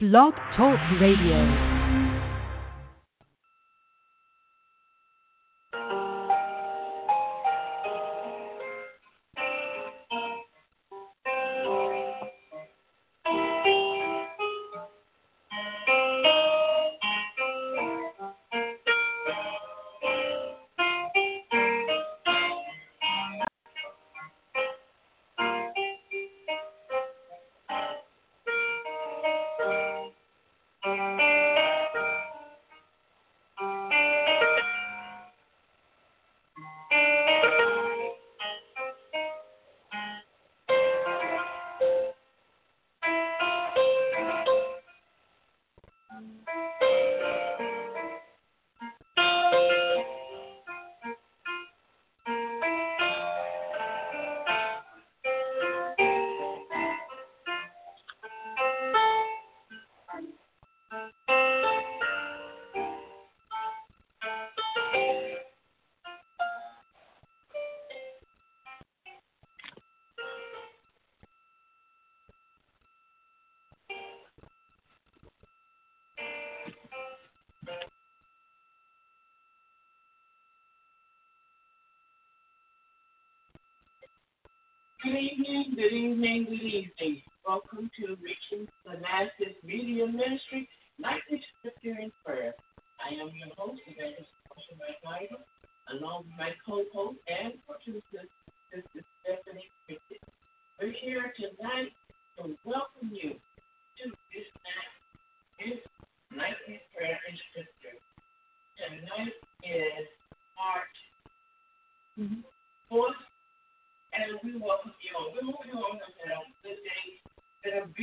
Blog Talk Radio. Good evening, good evening, good evening. Welcome to Reaching Thanasis Media Ministry,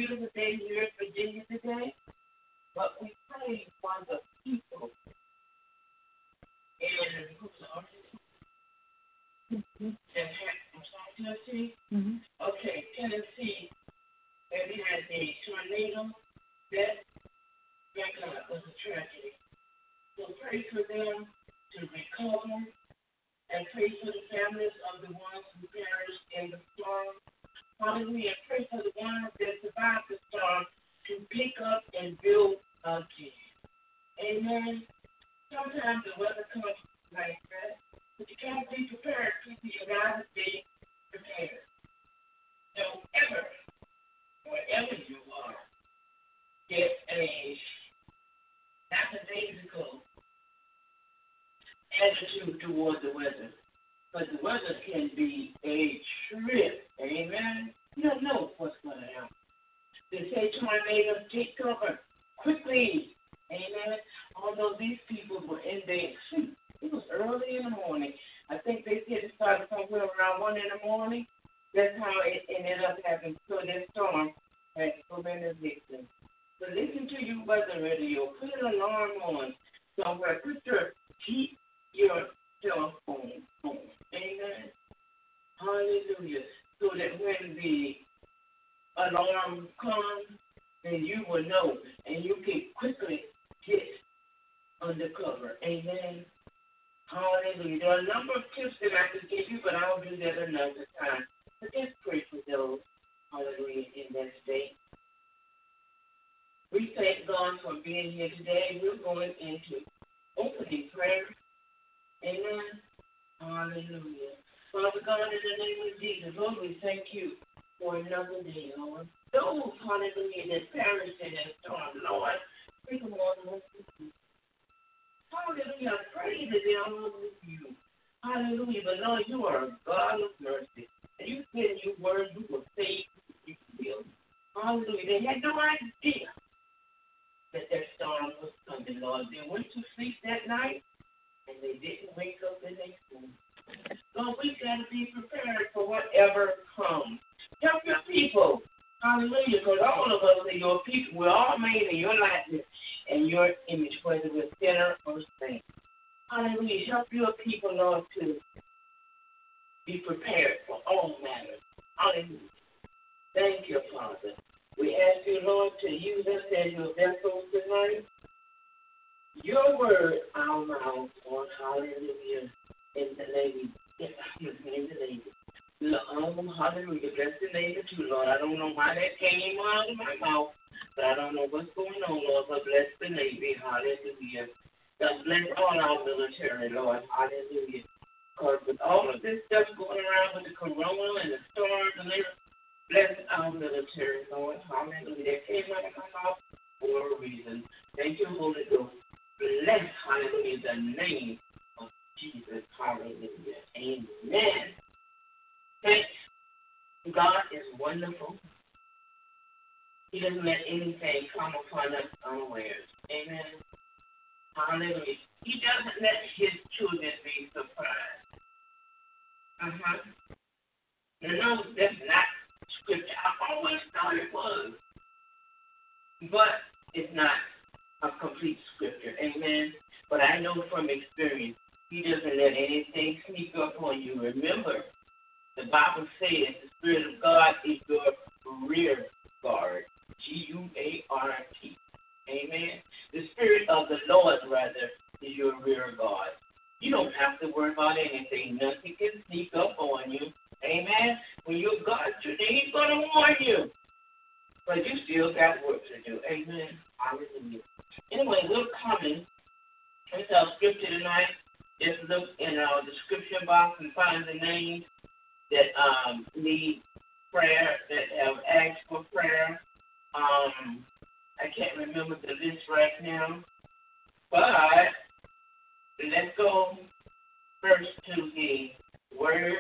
beautiful day here in Virginia today. But we pray for the people in the Tennessee. Mm-hmm. Okay, Tennessee. We had a tornado that that God was a tragedy. So pray for them to recover and pray for the families of the ones who perished in the storm. Hallelujah. Pray for the ones that They say tornadoes take cover quickly. Amen. Although these people were in their. It was early in the morning. I think they said it started somewhere around one in the morning. That's how it ended up happening. So that storm had many victims. So listen to your weather radio. Put an alarm on somewhere. Uh, Put your keep your cell phone home. Amen. Hallelujah. So that when the alarm comes, then you will know and you can quickly get undercover. Amen. Hallelujah. There are a number of tips that I could give you, but I'll do that another time. But just pray for those. Hallelujah. In that state. We thank God for being here today. We're going into opening prayer. Amen. Hallelujah. Father God, in the name of Jesus, Lord, we thank you for another day, Lord. Those, hallelujah, that perished in that storm, Lord, bring them all to us. Hallelujah. I pray that they all with you. Hallelujah. But Lord, you are a God of mercy. And you said in your word you will save you. Hallelujah. They had no idea that their storm was coming, Lord. They went to sleep that night and they didn't wake up the next morning. Lord, we've got to be prepared for whatever comes. Hallelujah. Because all of us are your people. We're all made in your likeness and your image, whether we're sinner or saint. Hallelujah. Help your people, Lord, to be prepared for all matters. Hallelujah. Thank you, Father. We ask you, Lord, to use us as your vessels tonight. Your word, our mouths, Lord, hallelujah. In the name, the name. Um, hallelujah. Bless the name of you, Lord. I don't know why that came out of my mouth, but I don't know what's going on, Lord. But bless the Navy. Hallelujah. God bless all our military, Lord. Hallelujah. Because with all of this stuff going around with the corona and the storms and everything, bless our military, Lord. Hallelujah. That came out of my mouth for a reason. Thank you, Holy Ghost. Bless, hallelujah, the name of Jesus. Hallelujah. Amen. Thanks. God is wonderful. He doesn't let anything come upon us unawares. Amen. Hallelujah. He doesn't let his children be surprised. Uh huh. No, that's not scripture. I always thought it was. But it's not a complete scripture. Amen. But I know from experience, he doesn't let anything sneak up on you. Remember, Bible says the Spirit of God is your rear guard. G U A R T. Amen. The Spirit of the Lord, rather, is your rear guard. You don't have to worry about anything. Nothing can sneak up on you. Amen. When you're children, He's going to warn you. But you still got work to do. Amen. Hallelujah. Anyway, we're coming into our scripture tonight. Just look in our description box and find the names that um, need prayer, that have asked for prayer. Um, I can't remember the list right now, but let's go first to the word.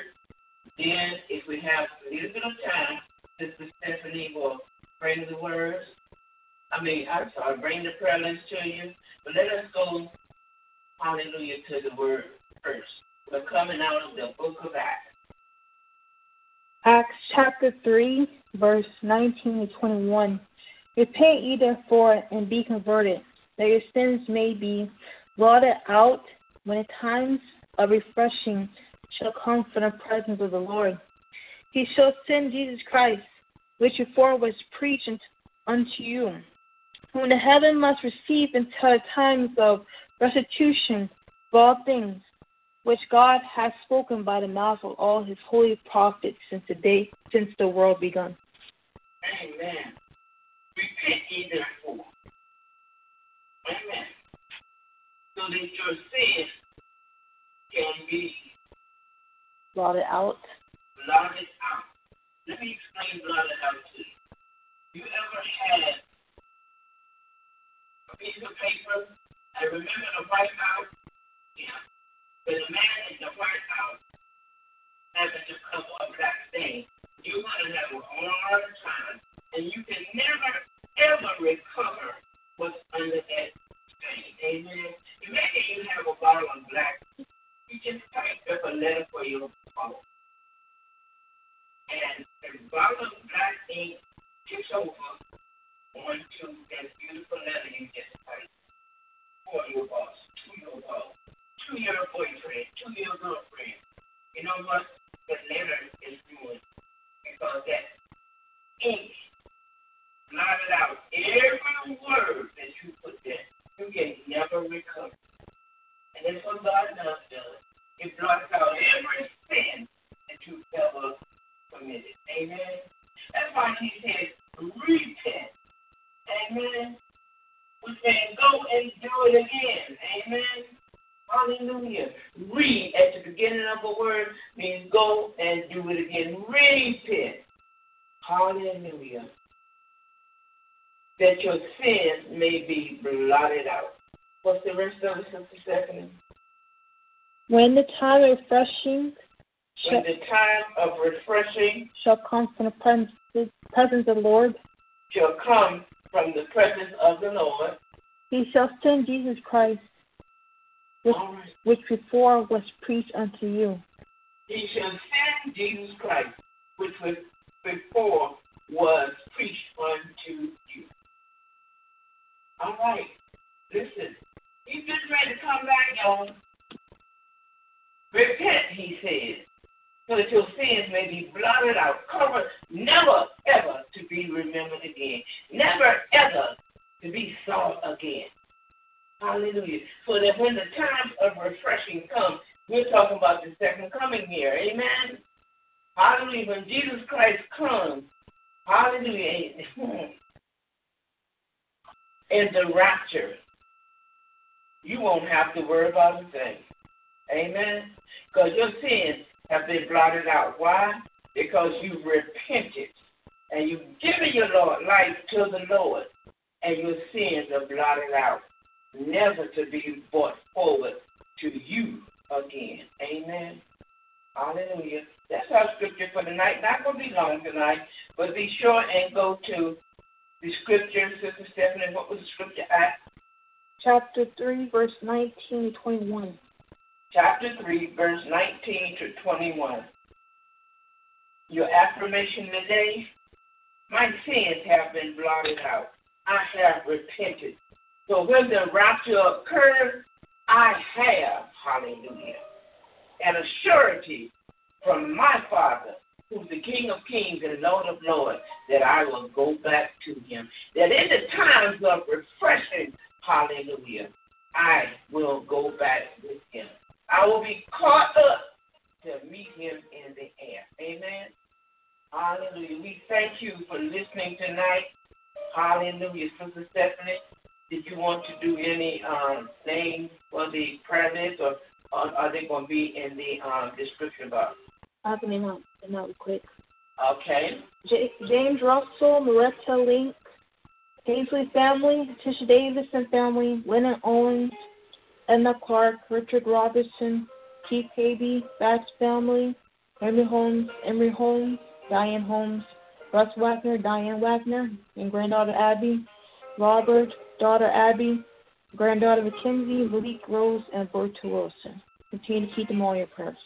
Then, if we have a little bit of time, Sister Stephanie will bring the words. I mean, I'm sorry, bring the prayer list to you. But let us go, hallelujah, to the word first. We're coming out of the book of Acts. Acts chapter 3, verse 19 to 21. Repent ye therefore and be converted, that your sins may be blotted out when the times of refreshing shall come from the presence of the Lord. He shall send Jesus Christ, which before was preached unto you, whom the heaven must receive until the times of restitution of all things, which God has spoken by the mouth of all his holy prophets since the day since the world begun. Amen. Repent ye therefore. Amen. So that your sins can be blotted out. Blotted out. Let me explain blotted out to you. You ever had a piece of paper? I remember the White House. Yeah. A man in the White House know what? The letter is ruined because that ink blotted out every word that you put there. You can never recover. And that's what God does. does. It blots out every sin that you've ever committed. Amen. That's why He says, repent. Amen. We can go and do it again. Amen. Hallelujah. Read at the beginning of a word means go and do it again. Repent. Hallelujah. That your sins may be blotted out. What's the rest of it, Sister Stephanie? When the time of refreshing when the time of refreshing shall come from the presence of the Lord, shall come from the presence of the Lord, he shall send Jesus Christ which, which before was preached unto you. He shall send Jesus Christ, which was before was preached unto you. All right, listen. He's getting ready to come back, y'all. Repent, he says, so that your sins may be blotted out, covered, never ever to be remembered again, never ever to be sought again. Hallelujah. So that when the time of refreshing comes, we're talking about the second coming here. Amen. Hallelujah. When Jesus Christ comes, hallelujah. In the rapture, you won't have to worry about a thing. Amen. Because your sins have been blotted out. Why? Because you've repented and you've given your Lord life to the Lord, and your sins are blotted out, never to be brought forward to you again. Amen. Hallelujah. That's our scripture for tonight. Not going to be long tonight, but be sure and go to the scripture, Sister Stephanie. What was the scripture at? Chapter 3, verse 19 to 21. Chapter 3, verse 19 to 21. Your affirmation today my sins have been blotted out. I have repented. So when the rapture occurs, I have, hallelujah, an assurity from my Father, who's the King of kings and Lord of lords, that I will go back to him. That in the times of refreshing, hallelujah, I will go back with him. I will be caught up to meet him in the air. Amen. Hallelujah. We thank you for listening tonight. Hallelujah. Sister Stephanie, did you want to do any um, names for the prayer list, or, or are they going to be in the um, description box? I'll name out, name out quick. Okay. J- James Russell, Loretta Link, Paisley family, Tisha Davis and family, Lennon Owens, Edna Clark, Richard Robertson, Keith Haby, Bass family, Henry Holmes, Emery Holmes, Diane Holmes, Russ Wagner, Diane Wagner, and granddaughter Abby, Robert, daughter Abby, granddaughter Mackenzie, Malik Rose, and Berta Wilson. Continue to keep them all in your prayers.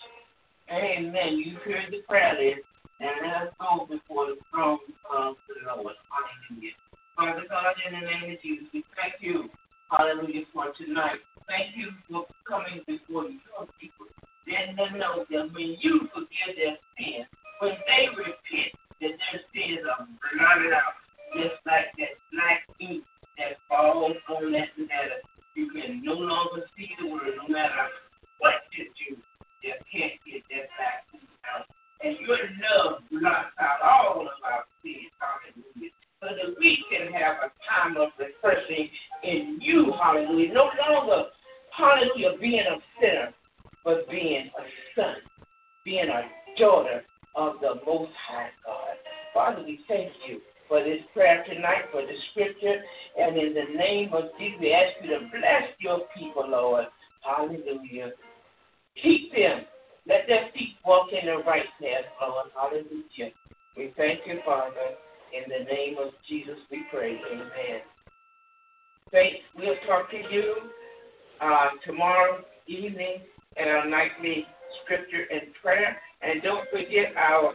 Amen. You heard the prayer list, and let us go before the throne of the Lord. Hallelujah. Father God, in the name of Jesus, we thank you, hallelujah, for tonight. Thank you for coming before your people. Then they know that when you forgive their sins, when they repent, that their sins are blotted out, just like that black ink that falls on that letter. You can no longer see the word, no matter what you do. You can't get that out. And your love blots out all of our sins. Hallelujah. So that we can have a time of refreshing in you. Hallelujah. No longer, hallelujah, being a sinner, but being a son, being a daughter of the Most High God. Father, we thank you for this prayer tonight, for the scripture, and in the name of Jesus, we ask you to bless your people, Lord. Hallelujah. Keep them. Let their feet walk in the right path, Lord. Hallelujah. We thank you, Father. In the name of Jesus, we pray. Amen. Faith, we'll talk to you uh, tomorrow evening at our nightly scripture and prayer. And don't forget our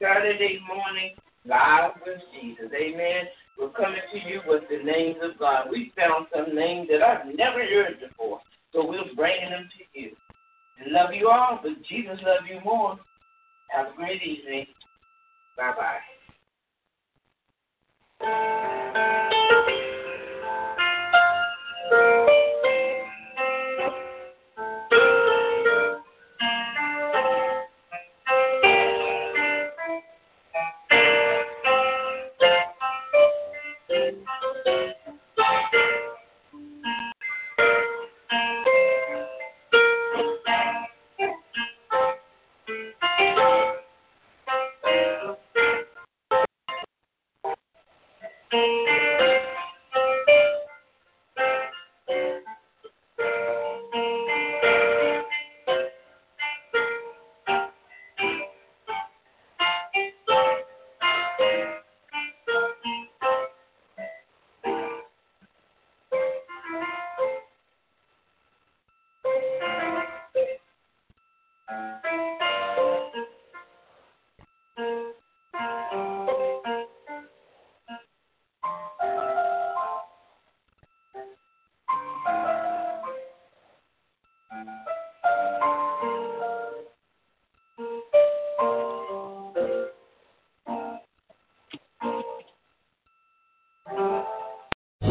Saturday morning live with Jesus. Amen. We're coming to you with the names of God. We found some names that I've never heard before, so we're bringing them to you. And love you all, but Jesus loves you more. Have a great evening. Bye bye.